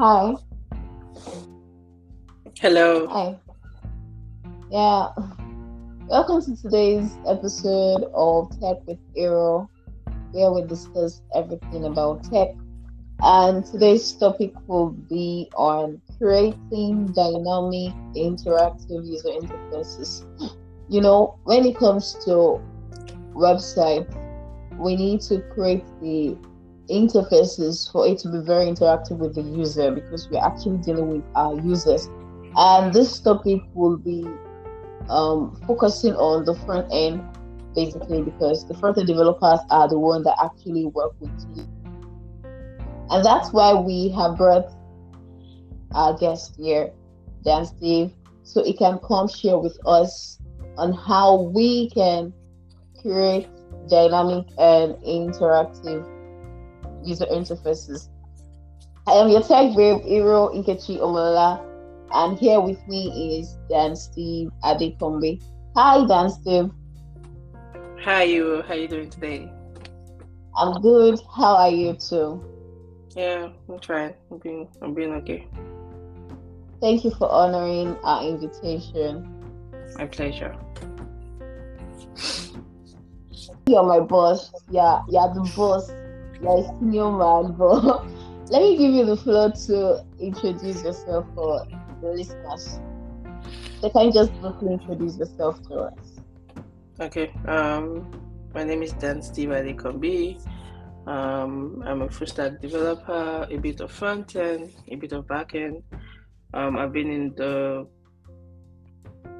Hi. Hello. Hi. Yeah. Welcome to today's episode of Tech with Iroh, where we discuss everything about tech. And today's topic will be on creating dynamic, interactive user interfaces. You know, when it comes to websites, we need to create the interfaces for it to be very interactive with the user because we're actually dealing with our users. And this topic will be um, focusing on the front end basically because the front end developers are the ones that actually work with you. And that's why we have brought our guest here, Dan Steve, so he can come share with us on how we can create dynamic and interactive user interfaces. I am your tech babe, Iroh Nkechi Omola, and here with me is Dan Steve Adekombe. Hi, Dan Steve. Hi, you. How are you doing today? I'm good. How are you too? Yeah, I'm trying. I'm being, I'm being okay. Thank you for honoring our invitation. My pleasure. You're my boss. Yeah, you're the boss. A senior man, but let me give you the floor to introduce yourself for the listeners. So can you just briefly introduce yourself to us? Okay. Um, my name is Dan Steve Adekombi. Um, I'm a full stack developer, a bit of front end, a bit of back end. Um, I've been in the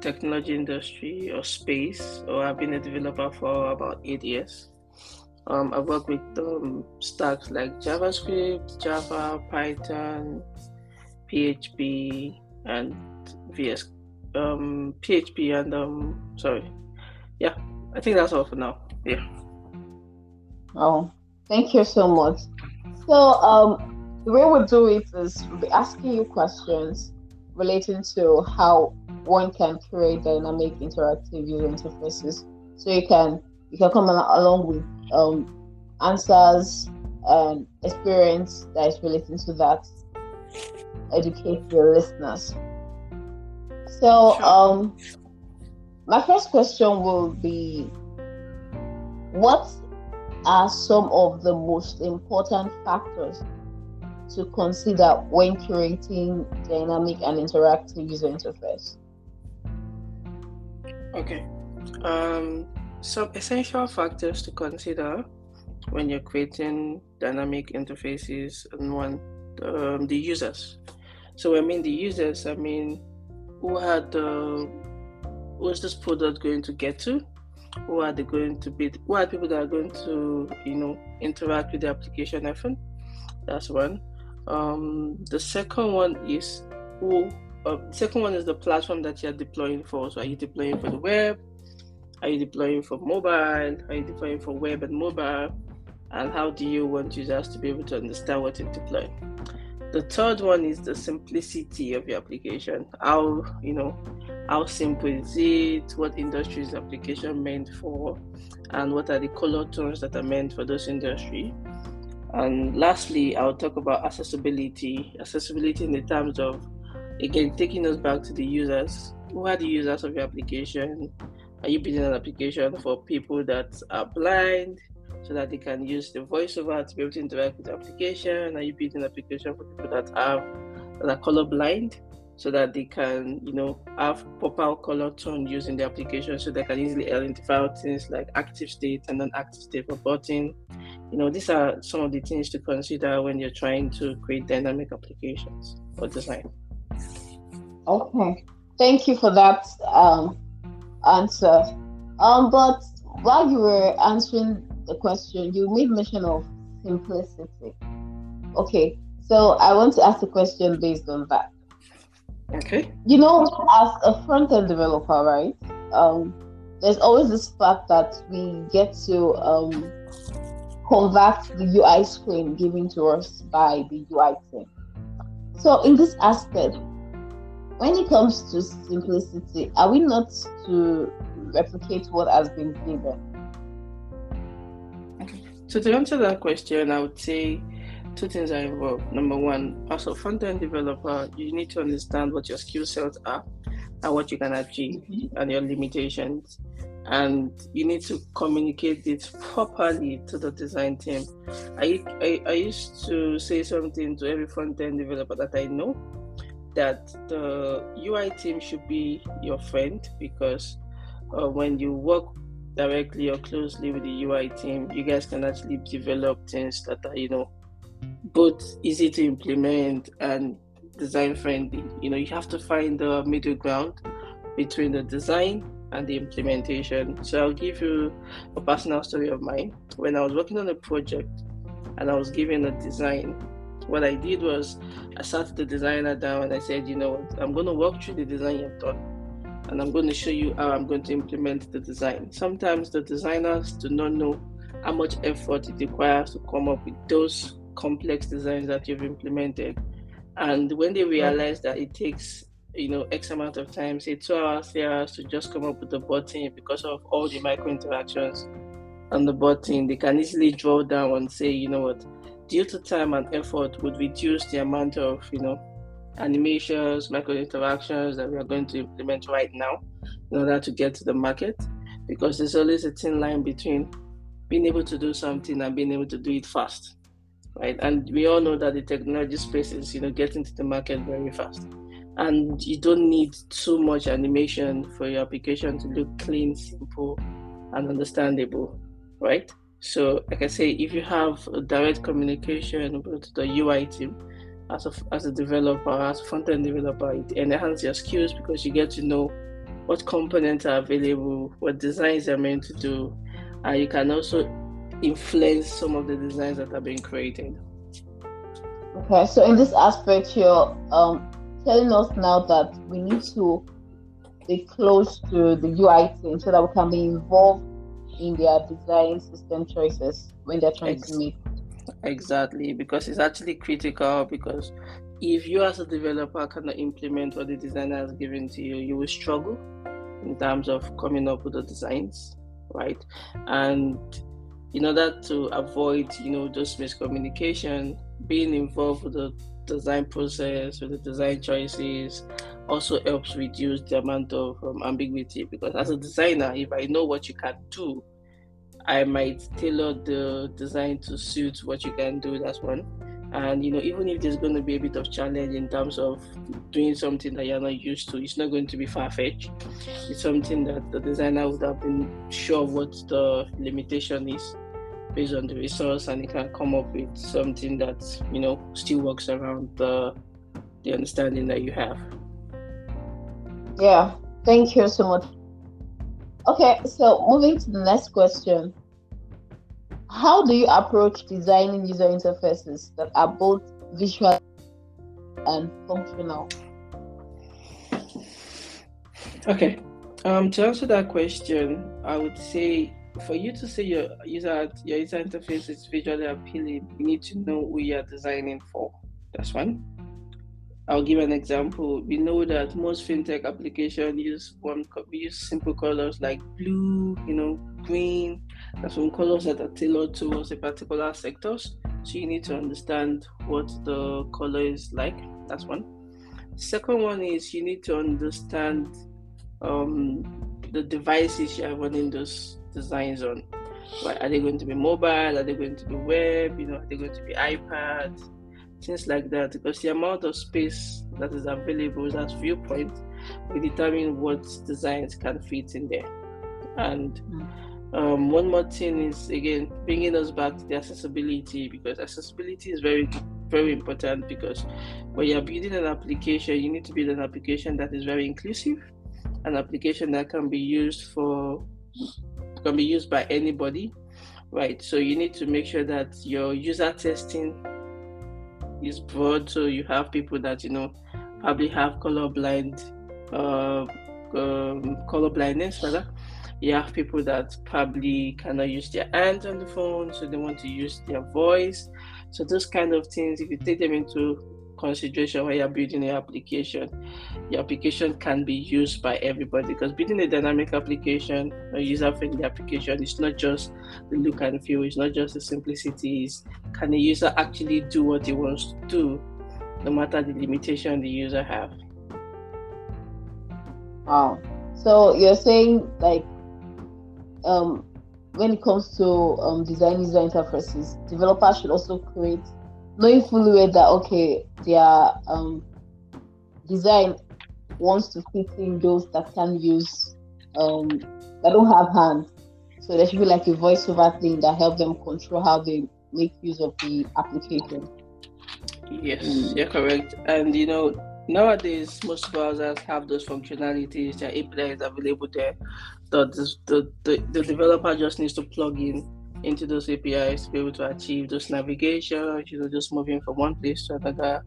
technology industry or space, or I've been a developer for about eight years. Um, I work with um, stacks like JavaScript, Java, Python, PHP, and VS, um, PHP, and um, sorry, yeah, I think that's all for now. Yeah. Oh, thank you so much. So, um, the way we do it is we'll be asking you questions relating to how one can create dynamic interactive user interfaces. So you can you can come along with um, answers and experience that is relating to that. Educate your listeners. So um, my first question will be, what are some of the most important factors to consider when creating dynamic and interactive user interface? Okay. Um, some essential factors to consider when you're creating dynamic interfaces and one um, the users. So I mean the users. I mean who are the who's this product going to get to? Who are they going to be? Who are people that are going to you know interact with the application often? That's one. Um, the second one is who uh, second one is the platform that you're deploying for. So, are you deploying for the web? Are you deploying for mobile? Are you deploying for web and mobile? And how do you want users to be able to understand what you're deploying? The third one is the simplicity of your application. How you know how simple is it? What industry is the application meant for? And what are the color tones that are meant for those industry? And lastly, I'll talk about accessibility. Accessibility in the terms of again taking us back to the users who are the users of your application are you building an application for people that are blind so that they can use the voiceover to be able to interact with the application? Are you building an application for people that have that are colorblind so that they can you know have proper color tone using the application so they can easily identify things like active state and non-active state for button? You know these are some of the things to consider when you're trying to create dynamic applications or design. Okay, thank you for that um, answer. Um, but while you were answering the question, you made mention of simplicity. Okay, so I want to ask a question based on that. Okay. You know, as a front end developer, right? Um, there's always this fact that we get to um, convert the UI screen given to us by the UI team. So, in this aspect, when it comes to simplicity, are we not to replicate what has been given? So to answer that question, I would say two things are involved. Number one, as a front end developer, you need to understand what your skill sets are and what you can achieve mm-hmm. and your limitations. And you need to communicate it properly to the design team. I, I, I used to say something to every front end developer that I know that the UI team should be your friend because uh, when you work directly or closely with the UI team, you guys can actually develop things that are, you know, both easy to implement and design friendly. You know, you have to find the middle ground between the design and the implementation. So I'll give you a personal story of mine. When I was working on a project and I was given a design, what I did was I sat the designer down and I said, you know what, I'm going to walk through the design you've done and I'm going to show you how I'm going to implement the design. Sometimes the designers do not know how much effort it requires to come up with those complex designs that you've implemented. And when they realize that it takes, you know, X amount of time, say two hours, three hours to just come up with the button because of all the micro interactions on the button, they can easily draw down and say, you know what, due to time and effort would reduce the amount of, you know, animations, micro interactions that we are going to implement right now in order to get to the market. Because there's always a thin line between being able to do something and being able to do it fast. Right. And we all know that the technology space is, you know, getting to the market very fast. And you don't need too much animation for your application to look clean, simple, and understandable. Right. So, like I say, if you have direct communication with the UI team, as a, as a developer, as a front end developer, it enhances your skills because you get to know what components are available, what designs are meant to do, and you can also influence some of the designs that are being created. Okay, so in this aspect, you're um, telling us now that we need to be close to the UI team so that we can be involved in their design system choices when they're trying Ex- to make Exactly, because it's actually critical. Because if you as a developer cannot implement what the designer has given to you, you will struggle in terms of coming up with the designs, right? And in order to avoid, you know, those miscommunication, being involved with the design process, with the design choices, also helps reduce the amount of um, ambiguity. Because as a designer, if I know what you can do, I might tailor the design to suit what you can do. That's one. And you know, even if there's going to be a bit of challenge in terms of doing something that you're not used to, it's not going to be far fetched. It's something that the designer would have been sure what the limitation is based on the resource, and he can come up with something that you know still works around the the understanding that you have. Yeah, thank you so much Okay, so moving to the next question. How do you approach designing user interfaces that are both visual and functional? Okay. Um, to answer that question, I would say for you to say your user your user interface is visually appealing, you need to know who you are designing for. That's one. I'll give an example. We know that most fintech applications use one we use simple colors like blue, you know, green. Some colors that are tailored towards a particular sectors. So you need to understand what the color is like. That's one. Second one is you need to understand um, the devices you are running those designs on. Right? Are they going to be mobile? Are they going to be web? You know, are they going to be iPad? Things like that because the amount of space that is available as viewpoint will determine what designs can fit in there. And um, one more thing is again bringing us back to the accessibility because accessibility is very very important because when you're building an application you need to build an application that is very inclusive an application that can be used for can be used by anybody right? So you need to make sure that your user testing is broad, so you have people that you know probably have colorblind, uh, um, color blindness, rather. You have people that probably cannot use their hands on the phone, so they want to use their voice. So those kind of things, if you take them into consideration when you're building an application. Your application can be used by everybody because building a dynamic application, a user-friendly application, it's not just the look and feel. It's not just the simplicity. It's can the user actually do what he wants to do, no matter the limitation the user have. Wow. So you're saying like um when it comes to um, design user interfaces, developers should also create, knowing fully well that okay, their um, design wants to fit in those that can use um, that don't have hands. So there should be like a voiceover thing that help them control how they make use of the application. Yes, mm. you're correct. And you know, nowadays most browsers have those functionalities. Their API is available there the, the, the, the developer just needs to plug in into those APIs to be able to achieve those navigation, you know, just moving from one place to another,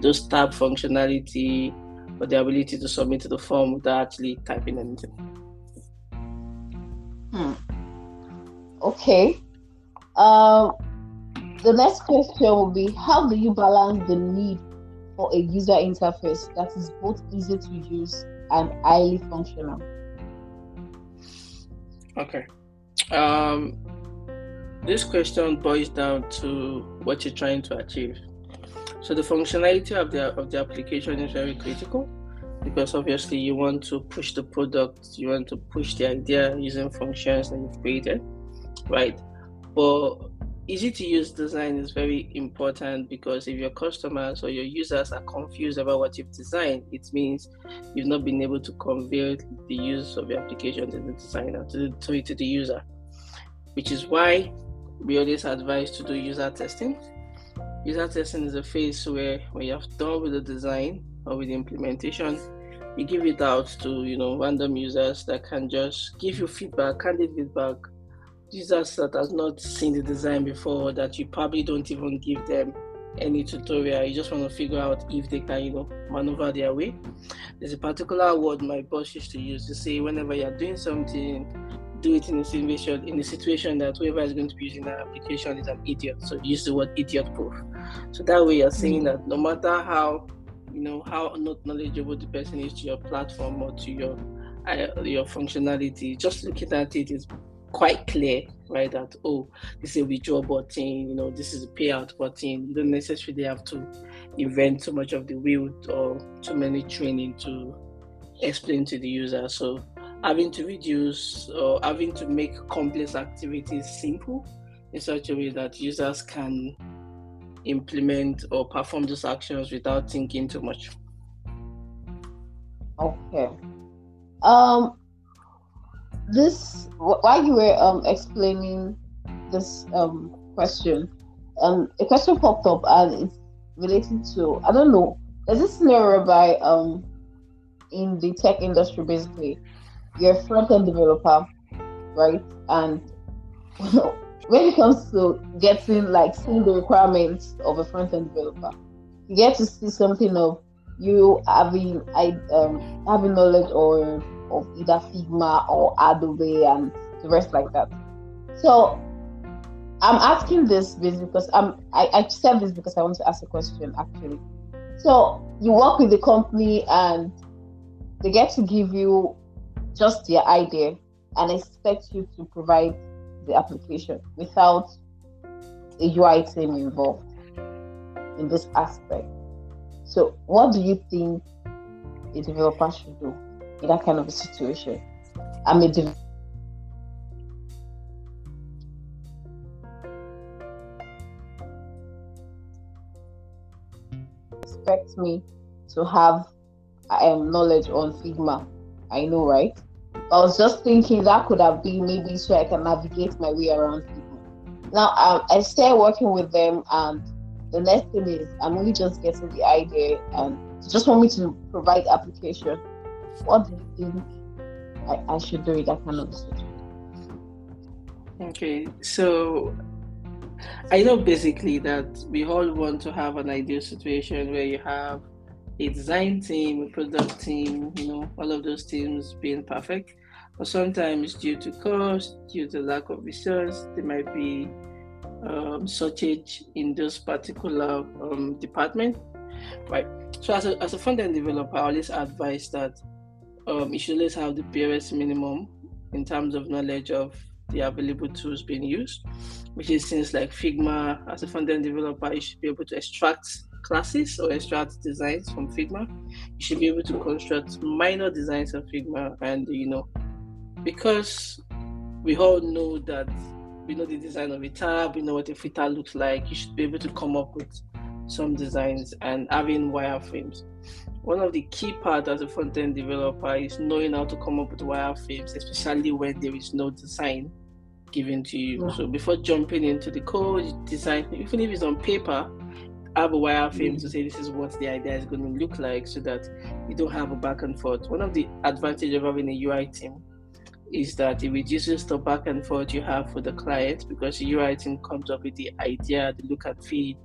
those tab functionality, or the ability to submit to the form without actually typing anything. Hmm. Okay. Um, the next question will be How do you balance the need for a user interface that is both easy to use and highly functional? Okay. Um, this question boils down to what you're trying to achieve. So the functionality of the of the application is very critical because obviously you want to push the product, you want to push the idea using functions that you've created, right? But easy to use design is very important because if your customers or your users are confused about what you've designed, it means you've not been able to convey the use of your application to the designer, to to the user, which is why we always advise to do user testing. User testing is a phase where when you have done with the design or with the implementation, you give it out to you know random users that can just give you feedback, candid feedback. Users that has not seen the design before that you probably don't even give them any tutorial. You just want to figure out if they can you know maneuver their way. There's a particular word my boss used to use to say whenever you're doing something do it in a situation in a situation that whoever is going to be using that application is an idiot so use the word idiot proof so that way you're saying mm-hmm. that no matter how you know how not knowledgeable the person is to your platform or to your uh, your functionality just looking at it is quite clear, right? That oh, this is a withdraw button, you know, this is a payout button. You don't necessarily have to invent too much of the wheel or too many training to explain to the user. So having to reduce or having to make complex activities simple in such a way that users can implement or perform those actions without thinking too much. Okay. Um, this while you were um explaining this um question, um a question popped up and it's related to I don't know. There's this scenario by um in the tech industry basically, you're a front end developer, right? And when it comes to getting like seeing the requirements of a front end developer, you get to see something of you having I um having knowledge or of either Figma or Adobe and the rest like that. So I'm asking this because I'm I, I said this because I want to ask a question actually. So you work with the company and they get to give you just your idea and expect you to provide the application without a UI team involved in this aspect. So what do you think a developer should do? in that kind of a situation. I'm a div- expect me to have um, knowledge on Figma. I know, right? I was just thinking that could have been maybe so I can navigate my way around people. Now um, I started working with them, and the next thing is I'm only just getting the idea, and just want me to provide application what do you think I, I should do that kind of situation? Okay, so I know basically that we all want to have an ideal situation where you have a design team, a product team, you know, all of those teams being perfect. But sometimes, due to cost, due to lack of resource, there might be um, shortage in those particular um, department right? So as a as a front end developer, I always advise that um, you should always have the barest minimum in terms of knowledge of the available tools being used, which is things like Figma. As a front end developer, you should be able to extract classes or extract designs from Figma. You should be able to construct minor designs of Figma, and you know, because we all know that we know the design of a tab, we know what a filter looks like. You should be able to come up with some designs and having wireframes. One of the key parts as a front end developer is knowing how to come up with wireframes, especially when there is no design given to you. Yeah. So before jumping into the code, design, even if it's on paper, have a wireframe mm-hmm. to say this is what the idea is going to look like so that you don't have a back and forth. One of the advantages of having a UI team is that it reduces the back and forth you have for the client because the UI team comes up with the idea, the look and feel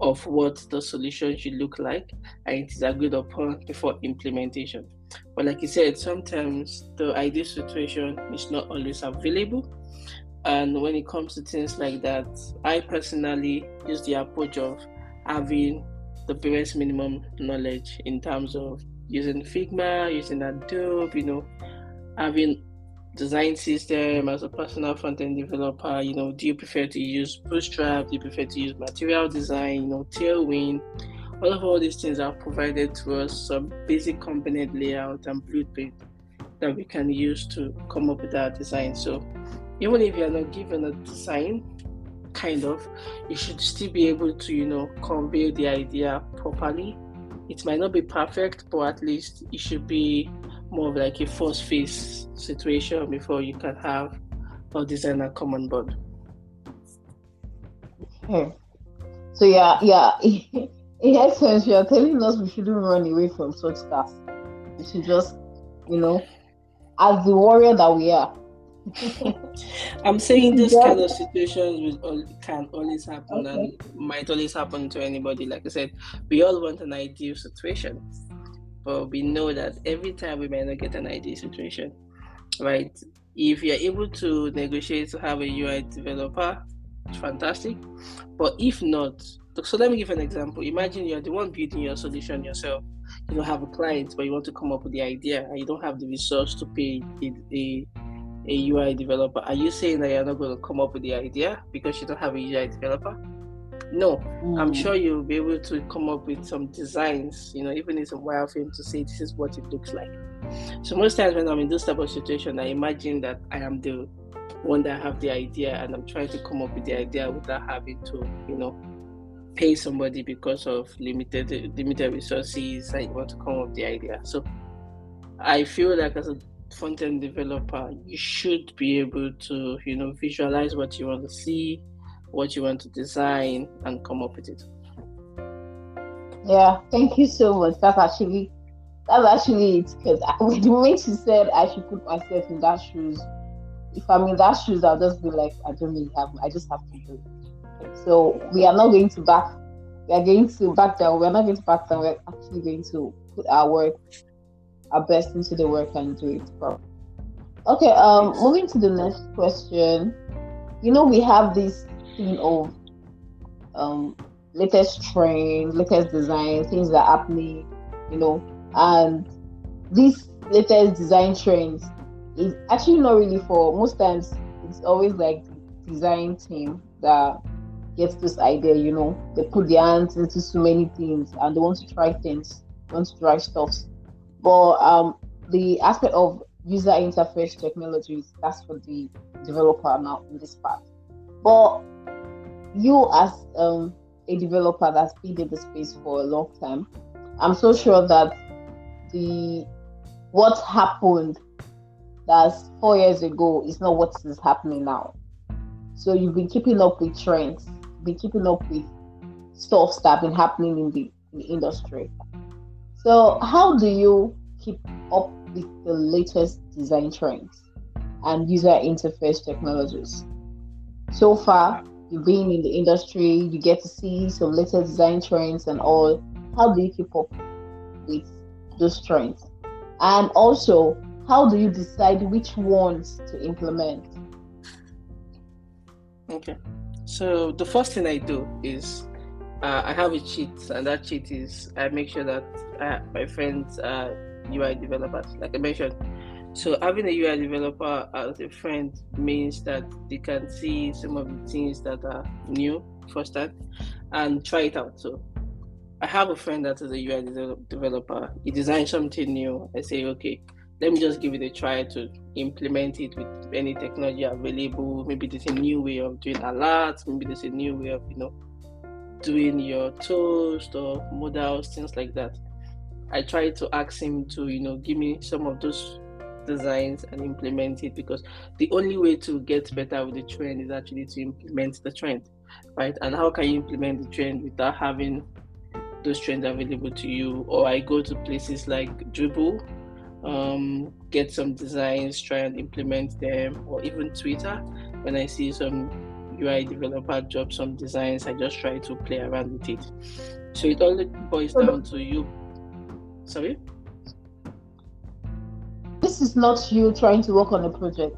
of what the solution should look like, and it is agreed upon before implementation. But like you said, sometimes the ideal situation is not always available. And when it comes to things like that, I personally use the approach of having the barest minimum knowledge in terms of using Figma, using Adobe, you know, having design system as a personal front-end developer you know do you prefer to use bootstrap? Do you prefer to use material design you know tailwind? All of all these things are provided to us some basic component layout and blueprint that we can use to come up with our design. So even if you're not given a design kind of you should still be able to you know convey the idea properly it might not be perfect but at least it should be more of like a first phase situation before you can have a designer come on board. Okay. Hmm. So yeah, yeah. In essence, you're telling us we shouldn't run away from such stuff. We should just, you know, as the warrior that we are. I'm saying this yeah. kind of situations will can always happen okay. and might always happen to anybody. Like I said, we all want an ideal situation but we know that every time we may not get an ideal situation, right? If you're able to negotiate to have a UI developer, it's fantastic. But if not, so let me give an example. Imagine you're the one building your solution yourself. You don't have a client, but you want to come up with the idea, and you don't have the resource to pay a, a, a UI developer. Are you saying that you're not going to come up with the idea because you don't have a UI developer? No, mm. I'm sure you'll be able to come up with some designs, you know, even in some wireframe to say this is what it looks like. So most times when I'm in this type of situation, I imagine that I am the one that have the idea and I'm trying to come up with the idea without having to, you know, pay somebody because of limited limited resources and you want to come up with the idea. So I feel like as a front end developer, you should be able to, you know, visualize what you want to see what you want to design and come up with it. Yeah, thank you so much. That's actually that's actually it because the moment you said I should put myself in that shoes, if I'm in that shoes, I'll just be like, I don't really have, I just have to do it. So we are not going to back. We are going to back down. We're not going to back down. We're actually going to put our work, our best into the work and do it properly. Okay. Um, moving to the next question. You know, we have this thing of um, latest trend, latest design, things that are happening, you know, and these latest design trends is actually not really for most times it's always like the design team that gets this idea, you know, they put their hands into so many things and they want to try things, want to try stuff. But um the aspect of user interface technologies, that's for the developer now in this part. But you as um, a developer that's been in the space for a long time, I'm so sure that the what happened that's four years ago is not what is happening now. So you've been keeping up with trends, been keeping up with stuff that have been happening in the, in the industry. So how do you keep up with the latest design trends and user interface technologies? So far, you've been in the industry, you get to see some latest design trends and all. How do you keep up with those trends? And also, how do you decide which ones to implement? Okay. So the first thing I do is uh, I have a cheat, and that cheat is I make sure that uh, my friends are UI developers, like I mentioned. So having a UI developer as a friend means that they can see some of the things that are new firsthand and try it out. So I have a friend that is a UI developer. He designed something new. I say, okay, let me just give it a try to implement it with any technology available. Maybe there's a new way of doing alerts. Maybe there's a new way of, you know, doing your toast or modals, things like that. I try to ask him to, you know, give me some of those designs and implement it because the only way to get better with the trend is actually to implement the trend, right? And how can you implement the trend without having those trends available to you? Or I go to places like Dribbble, um, get some designs, try and implement them, or even Twitter. When I see some UI developer job, some designs, I just try to play around with it. So it all boils down to you. Sorry? This is not you trying to work on a project.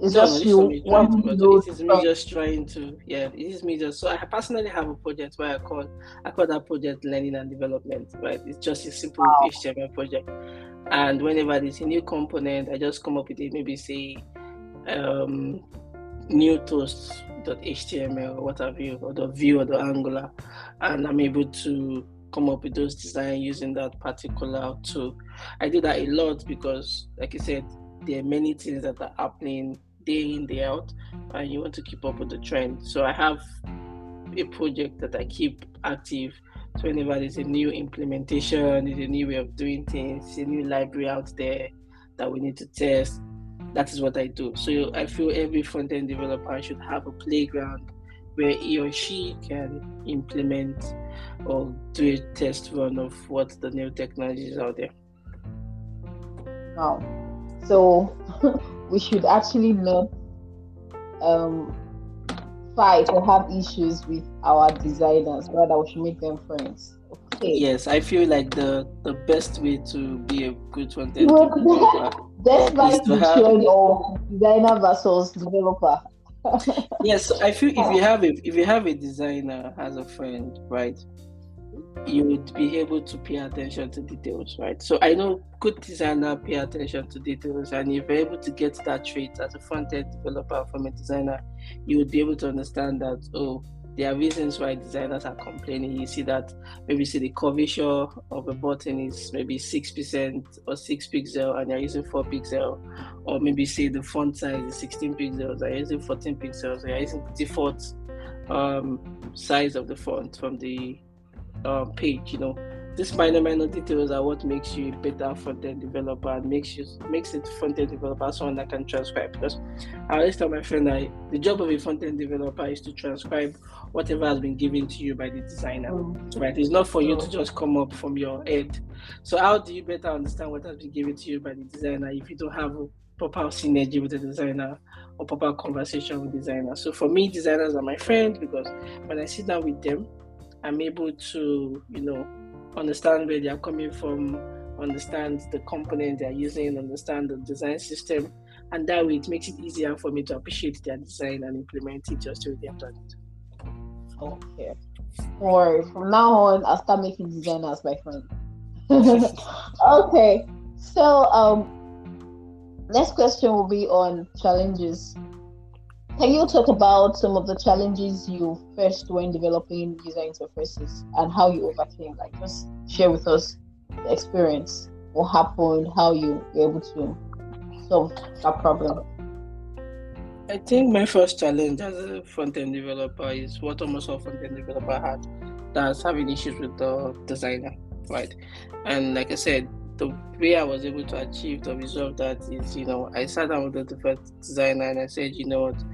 It's no, just you wanting to, to It is me just trying to, yeah, it is me just. So I personally have a project where I call, I call that project learning and development, right? It's just a simple wow. HTML project. And whenever there's a new component, I just come up with it, maybe say, um, new toast.html or what have you, or the Vue or the angular, and I'm able to come up with those designs using that particular tool. I do that a lot because, like I said, there are many things that are happening day in, day out, and you want to keep up with the trend. So I have a project that I keep active. So whenever there's a new implementation, there's a new way of doing things, a new library out there that we need to test, that is what I do. So I feel every front end developer should have a playground where he or she can implement or do a test run of what the new technologies out there. Wow. So we should actually not um, fight or have issues with our designers, rather we should make them friends. Yes, I feel like the the best way to be a good front end developer the have... of designer versus developer. yes, I feel if you have a if you have a designer as a friend, right, you would be able to pay attention to details, right? So I know good designer pay attention to details, and if you're able to get that trait as a front end developer from a designer, you would be able to understand that oh, there are reasons why designers are complaining. You see that maybe see the curvature of a button is maybe six percent or six pixel, and you're using four pixel, or maybe say the font size is 16 pixels, you're using 14 pixels, you're using default um, size of the font from the um, page. You know, these minor minor details are what makes you a better front-end developer and makes you makes it front-end developer someone that can transcribe? Because I always tell my friend that the job of a front-end developer is to transcribe whatever has been given to you by the designer mm. right? It's not for you to just come up from your head. So how do you better understand what has been given to you by the designer if you don't have a proper synergy with the designer or proper conversation with designer? So for me designers are my friend because when i sit down with them i'm able to you know understand where they are coming from, understand the component they are using, understand the design system, and that way it makes it easier for me to appreciate their design and implement it just the way they have done it. Okay. Or from now on, I'll start making designers my friend. okay. So, um, next question will be on challenges. Can you talk about some of the challenges you faced when developing user interfaces and how you overcame? Like, just share with us the experience, what happened, how you were able to solve that problem. I think my first challenge as a front end developer is what almost all front end developer had that's having issues with the designer, right? And like I said, the way I was able to achieve to resolve that is, you know, I sat down with the first designer and I said, you know what,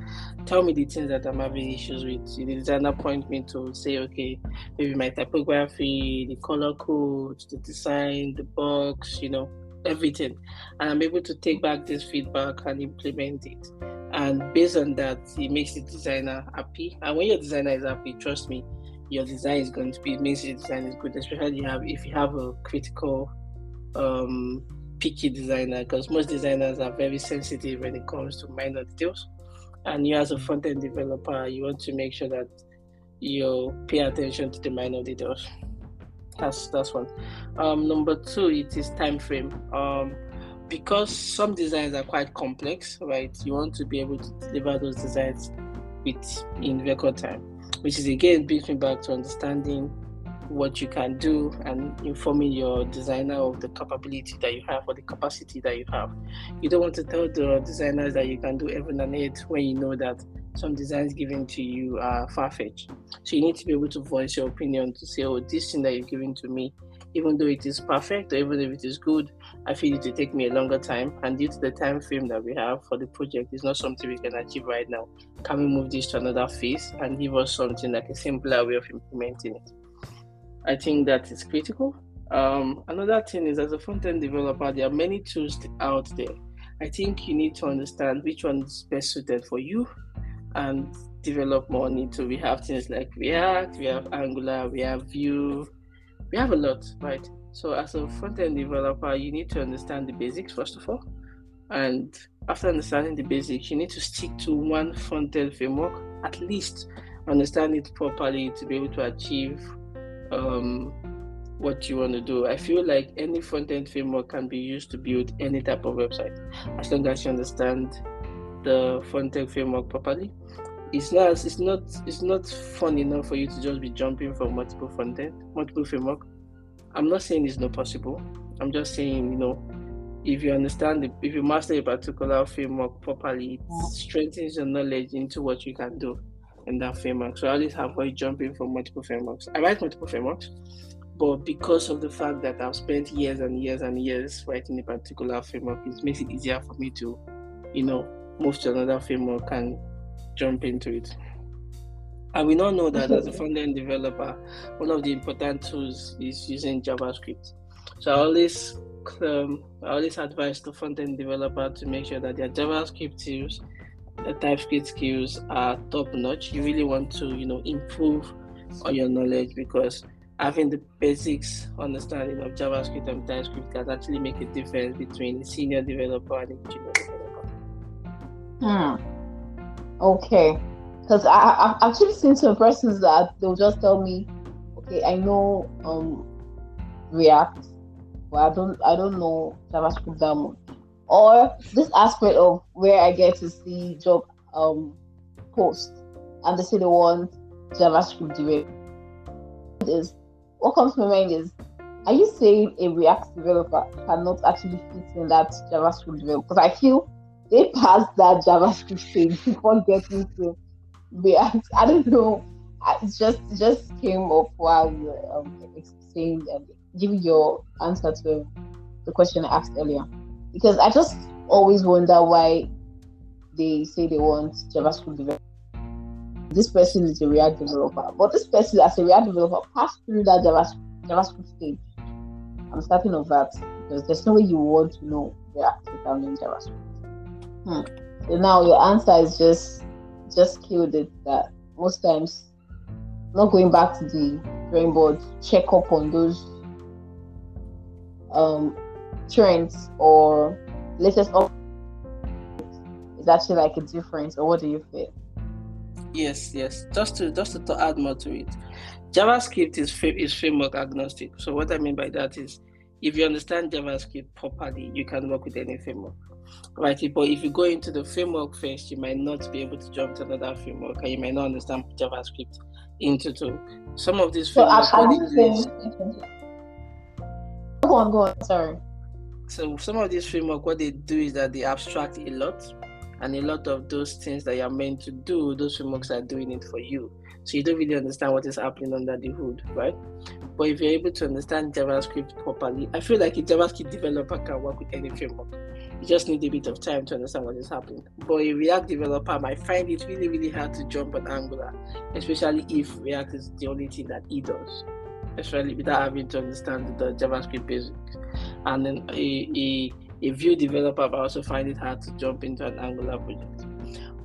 tell me the things that I'm having issues with. The designer point me to say, okay, maybe my typography, the color code, the design, the box, you know, everything. And I'm able to take back this feedback and implement it. And based on that, it makes the designer happy. And when your designer is happy, trust me, your design is going to be, it design is good, especially if you have a critical um, picky designer because most designers are very sensitive when it comes to minor details. And you, as a front end developer, you want to make sure that you pay attention to the minor details. That's that's one. Um, number two, it is time frame. Um, because some designs are quite complex, right? You want to be able to deliver those designs with in record time, which is again brings me back to understanding what you can do and informing your designer of the capability that you have or the capacity that you have. You don't want to tell the designers that you can do everything and it when you know that some designs given to you are far fetched. So you need to be able to voice your opinion to say, oh, this thing that you're giving to me, even though it is perfect or even if it is good, I feel it will take me a longer time. And due to the time frame that we have for the project, it's not something we can achieve right now. Can we move this to another phase and give us something like a simpler way of implementing it? I think that is critical. Um, another thing is, as a front end developer, there are many tools out there. I think you need to understand which one is best suited for you and develop more into. We have things like React, we have Angular, we have Vue, we have a lot, right? So, as a front end developer, you need to understand the basics first of all. And after understanding the basics, you need to stick to one front end framework, at least understand it properly to be able to achieve um, what you want to do. I feel like any front end framework can be used to build any type of website as long as you understand the front end framework properly. It's not it's not it's not fun enough for you to just be jumping from multiple front end, multiple framework. I'm not saying it's not possible. I'm just saying, you know, if you understand the, if you master a particular framework properly, it strengthens your knowledge into what you can do in that framework. So I always avoid jumping from multiple frameworks. I write multiple frameworks, but because of the fact that I've spent years and years and years writing a particular framework, it makes it easier for me to, you know, move to another framework and jump into it. And we now know that as a front end developer, one of the important tools is using JavaScript. So I always um, I always advise the front end developer to make sure that their JavaScript tools the TypeScript skills are top notch. You really want to, you know, improve on your knowledge because having the basics understanding of JavaScript and TypeScript can actually make a difference between a senior developer and a junior developer. Hmm. Okay. Because I, I've actually seen some persons that they'll just tell me, okay, I know um, React, but I don't I don't know JavaScript that much or this aspect of where I get to see job um post and they say they want JavaScript direct is what comes to my mind is are you saying a React developer cannot actually fit in that JavaScript developer? Because I feel they passed that JavaScript stage before getting to React. I don't know. It just just came up while you were um, saying giving your answer to the question I asked earlier because I just always wonder why they say they want JavaScript developer. This person is a React developer, but this person as a React developer passed through that JavaScript, JavaScript stage. I'm starting off that because there's no way you want to know React without knowing JavaScript. Hmm. So now your answer is just just killed it that most times not going back to the drawing board, check up on those um trends or latest up is actually like a difference or what do you feel? Yes yes. Just to just to add more to it. Javascript is is framework agnostic. So what i mean by that is if you understand javascript properly you can work with any framework. Right but if you go into the framework first you might not be able to jump to another framework and you might not understand javascript into two some of these frameworks so, go on go on. Sorry so some of these framework, what they do is that they abstract a lot, and a lot of those things that you're meant to do, those frameworks are doing it for you. So you don't really understand what is happening under the hood, right? But if you're able to understand JavaScript properly, I feel like a JavaScript developer can work with any framework. You just need a bit of time to understand what is happening. But a React developer might find it really, really hard to jump on Angular, especially if React is the only thing that he does especially without having to understand the JavaScript basics. And then a, a, a Vue developer will also find it hard to jump into an Angular project.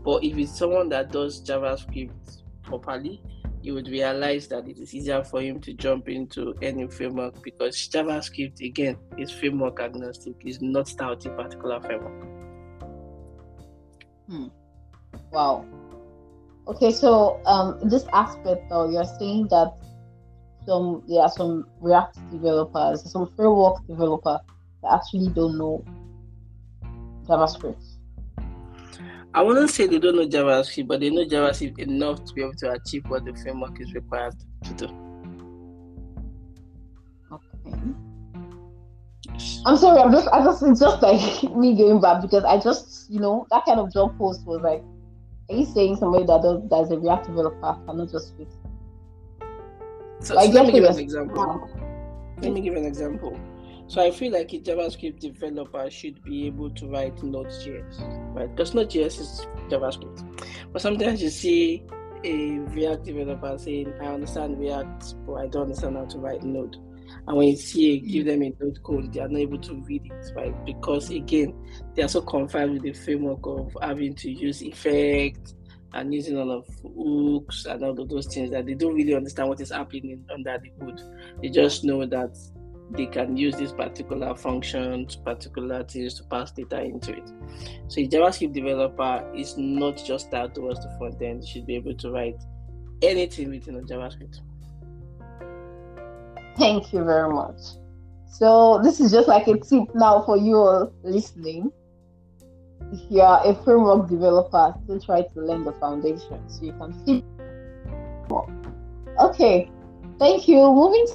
But if it's someone that does JavaScript properly, you would realize that it is easier for him to jump into any framework because JavaScript again is framework agnostic, is not styled to a particular framework. Hmm. Wow. Okay, so um, this aspect, though, you're saying that some there are some React developers, some framework developer that actually don't know JavaScript. I wouldn't say they don't know JavaScript, but they know JavaScript enough to be able to achieve what the framework is required to do. Okay. I'm sorry, I'm just, I just, it's just like me going back because I just, you know, that kind of job post was like, are you saying somebody that does that's a React developer cannot just fit? So, so let me give an example. Let me give an example. So I feel like a JavaScript developer should be able to write Node.js, right? Because Node.js is JavaScript. But sometimes you see a React developer saying, I understand React, but I don't understand how to write Node. And when you see give them a Node code, they are not able to read it, right? Because again, they are so confined with the framework of having to use effects and using all of hooks and all of those things that they don't really understand what is happening under the hood. They just know that they can use this particular functions, particular things to pass data into it. So a JavaScript developer is not just that towards the front end, you should be able to write anything within a JavaScript. Thank you very much. So this is just like a tip now for you all listening. If you are a framework developer, still try to learn the foundation so you can see. Okay, thank you. Moving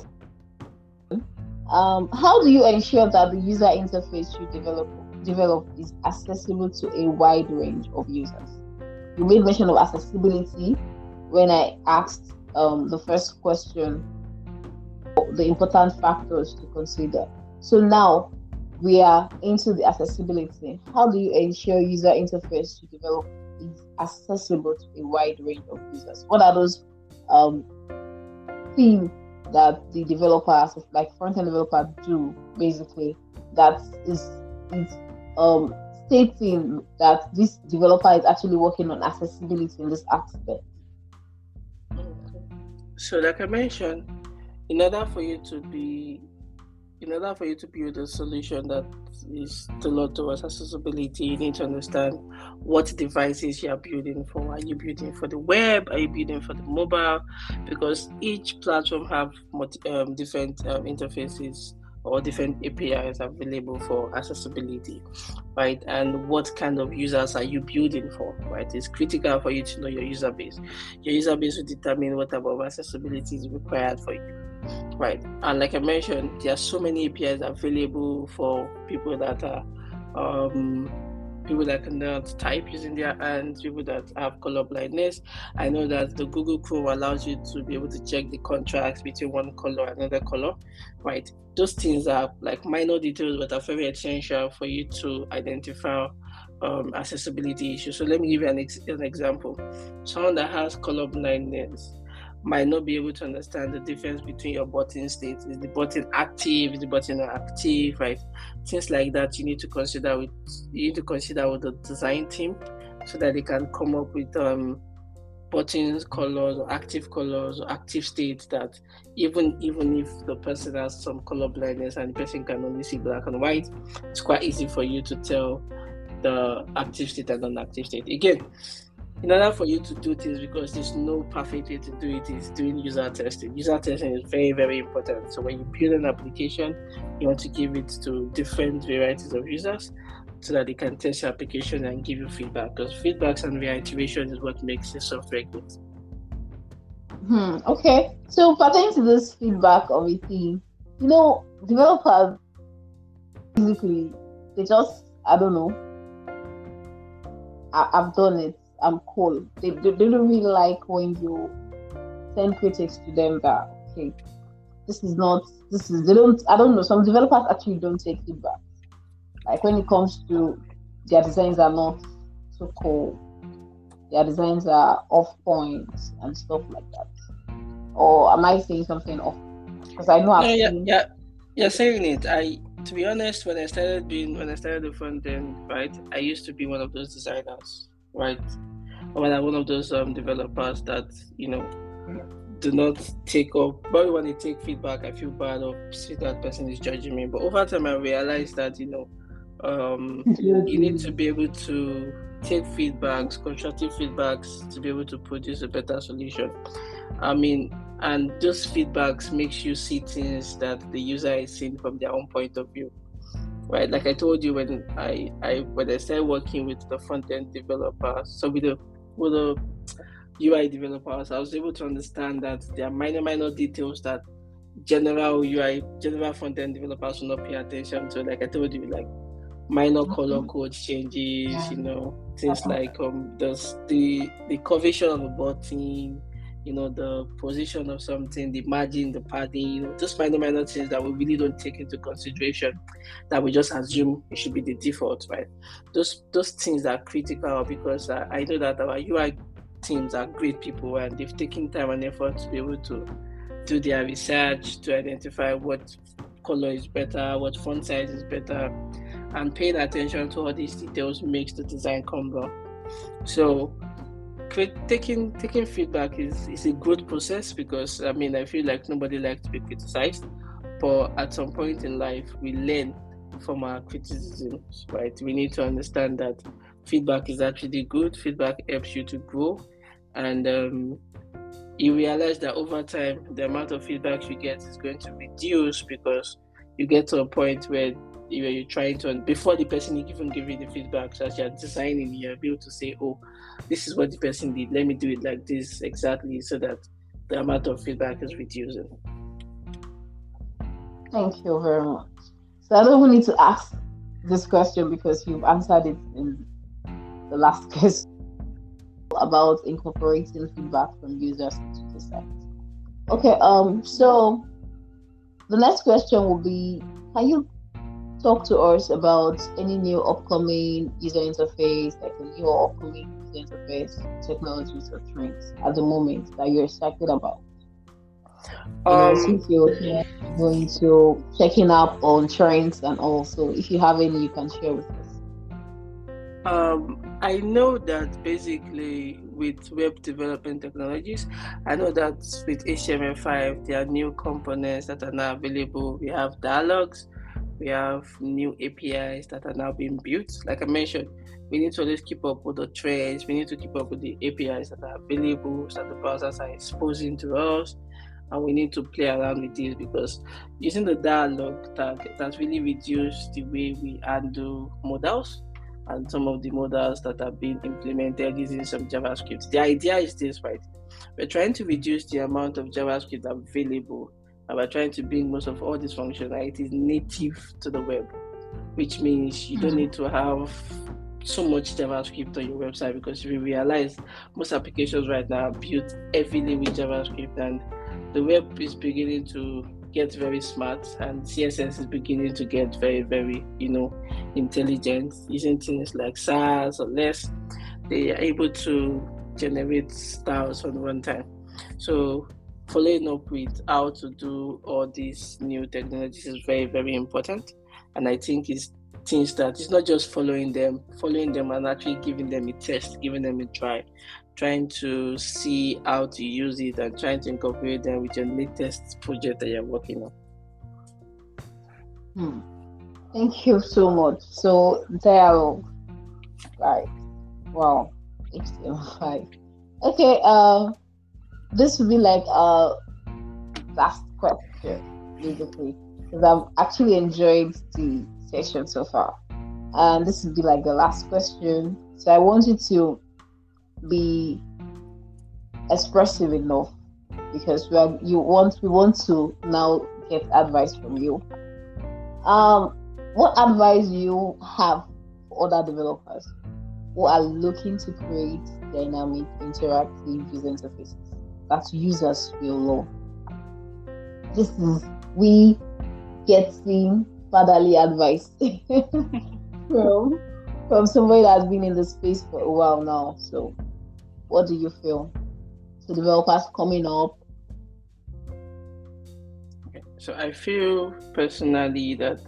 um, how do you ensure that the user interface you develop develop is accessible to a wide range of users? You made mention of accessibility when I asked um, the first question, the important factors to consider. So now we are into the accessibility. How do you ensure user interface you develop is accessible to a wide range of users? What are those um, themes that the developers, like front end developer, do basically that is is um stating that this developer is actually working on accessibility in this aspect. So, like I mentioned, in order for you to be in order for you to build a solution that is tailored towards accessibility, you need to understand what devices you are building for. Are you building for the web? Are you building for the mobile? Because each platform have um, different um, interfaces or different APIs available for accessibility, right? And what kind of users are you building for, right? It's critical for you to know your user base. Your user base will determine what type of accessibility is required for you right? And like I mentioned, there are so many APIs available for people that are um, people that cannot type using their hands, people that have color blindness. I know that the Google Chrome allows you to be able to check the contrast between one color and another color, right? Those things are like minor details, but are very essential for you to identify um, accessibility issues. So let me give you an, ex- an example. Someone that has color blindness might not be able to understand the difference between your button states. Is the button active? Is the button not active? Right? Things like that you need to consider with you need to consider with the design team so that they can come up with um, buttons colors or active colors or active states that even even if the person has some color blindness and the person can only see black and white, it's quite easy for you to tell the active state and non-active state. Again, in order for you to do things because there's no perfect way to do it is doing user testing. User testing is very very important. So when you build an application you want to give it to different varieties of users so that they can test your application and give you feedback because feedbacks and reiteration is what makes your software good. Hmm, okay. So pertaining to this feedback of a team you know developers basically they just i don't know I, i've done it I'm cool. They, they, they don't really like when you send critics to them that okay, this is not this is they don't I don't know. Some developers actually don't take feedback. Like when it comes to their designs are not so cool, their designs are off point and stuff like that. Or am I saying something off? Because I know I've yeah, yeah, you're saying it. I to be honest, when I started being when I started the front end, right, I used to be one of those designers, right? Or I'm one of those um, developers that you know do not take up. But when they take feedback, I feel bad of see that person is judging me. But over time, I realized that you know um, you need to be able to take feedbacks, constructive feedbacks to be able to produce a better solution. I mean, and those feedbacks makes you see things that the user is seeing from their own point of view. Right, like I told you when I, I when I started working with the front end developers, so with the with the UI developers, I was able to understand that there are minor minor details that general UI, general front end developers will not pay attention to. Like I told you, like minor mm-hmm. color code changes, yeah. you know, things like um the the the curvature of a button, you know, the position of something, the margin, the padding, you know, just minor minor things that we really don't take into consideration that we just assume it should be the default, right? Those those things are critical because uh, I know that our UI teams are great people and they've taken time and effort to be able to do their research to identify what color is better, what font size is better, and paying attention to all these details makes the design come well. So taking taking feedback is, is a good process because I mean I feel like nobody likes to be criticized, but at some point in life we learn from our criticisms, right? We need to understand that feedback is actually good. Feedback helps you to grow, and um, you realize that over time the amount of feedback you get is going to reduce because you get to a point where where you're trying to before the person even give you the feedback so as you're designing you're able to say oh this is what the person did. Let me do it like this exactly so that the amount of feedback is reducing. Thank you very much. So i don't need to ask this question because you've answered it in the last question about incorporating feedback from users into the site. Okay, um, so the next question will be Can you talk to us about any new upcoming user interface, like a new upcoming user interface technologies or trends at the moment that you're excited about? Um, since you're going to checking up on trends and also if you have any you can share with us. Um, I know that basically with web development technologies, I know that with HTML5 there are new components that are now available. We have dialogues, we have new APIs that are now being built. Like I mentioned, we need to always keep up with the trends. We need to keep up with the APIs that are available, that the browsers are exposing to us, and we need to play around with this because using the dialogue tag that's really reduced the way we handle modals and some of the modals that are being implemented using some JavaScript. The idea is this, right? We're trying to reduce the amount of JavaScript available, and we're trying to bring most of all these functionalities native to the web, which means you don't mm-hmm. need to have so much JavaScript on your website because we realize most applications right now are built heavily with JavaScript, and the web is beginning to get very smart and css is beginning to get very very you know intelligent using things like Sass or less they are able to generate styles on runtime so following up with how to do all these new technologies is very very important and i think it's things that it's not just following them following them and actually giving them a test giving them a try trying to see how to use it and trying to incorporate them with your latest project that you're working on. Hmm. Thank you so much. So there, right? Wow, HTML5. Okay, um, this will be like a last question, basically, because I've actually enjoyed the session so far. And this will be like the last question. So I want you to be expressive enough because we are, you want we want to now get advice from you. Um, what advice you have for other developers who are looking to create dynamic, interactive user interfaces that users will love? This is we getting fatherly advice from from somebody that's been in the space for a while now. So what do you feel? The developers coming up. So I feel personally that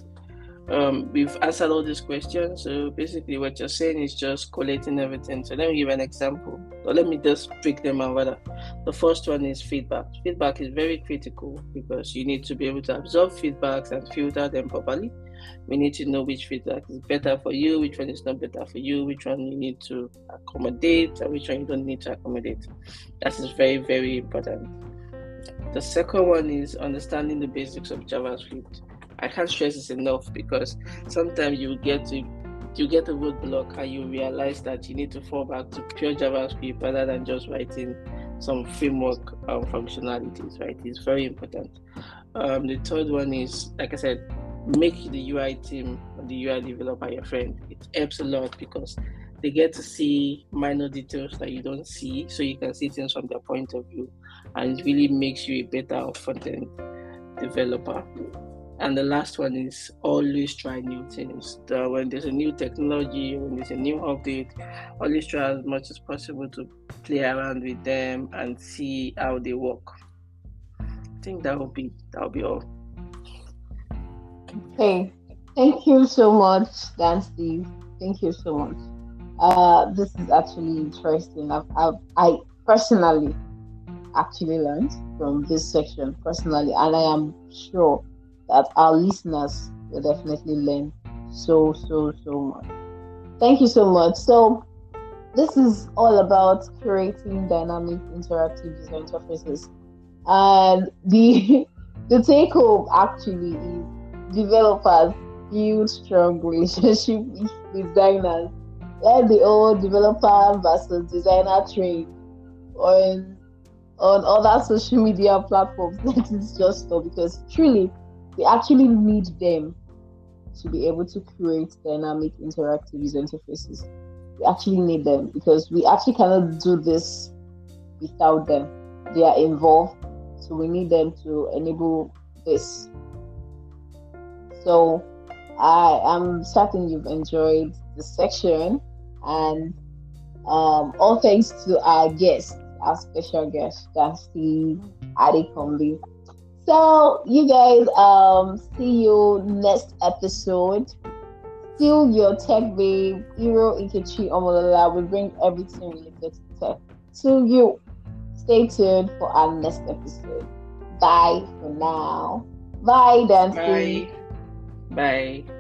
um, we've answered all these questions. So basically, what you're saying is just collating everything. So let me give an example, or let me just break them out. Rather, the first one is feedback. Feedback is very critical because you need to be able to absorb feedbacks and filter them properly. We need to know which feedback is better for you, which one is not better for you, which one you need to accommodate, and which one you don't need to accommodate. That is very, very important. The second one is understanding the basics of JavaScript I can't stress this enough because sometimes you get to you get a roadblock and you realize that you need to fall back to pure JavaScript rather than just writing some framework um, functionalities, right? It's very important. Um, the third one is, like I said, make the UI team, the UI developer your friend. It helps a lot because they get to see minor details that you don't see, so you can see things from their point of view, and it really makes you a better front end developer. And the last one is always try new things. When there's a new technology, when there's a new update, always try as much as possible to play around with them and see how they work. I think that will be that will be all. Okay, thank you so much, Dan Steve. Thank you so much. Uh, this is actually interesting. I've, I've I personally actually learned from this section personally, and I am sure that our listeners will definitely learn so, so, so much. Thank you so much. So, this is all about creating dynamic interactive user interfaces. And the the take home actually is developers build strong relationship with designers. Let the old developer versus designer trade on on other social media platforms. That is just so because truly we actually need them to be able to create dynamic interactive user interfaces. We actually need them because we actually cannot do this without them. They are involved, so we need them to enable this. So I am certain you've enjoyed the section and um, all thanks to our guest, our special guest, Dan Steve Adekombi. So you guys um see you next episode. Still your tech babe, Iroh Ikechi Omolola We bring everything related to tech to you. Stay tuned for our next episode. Bye for now. Bye, Dancy. Bye. Bye.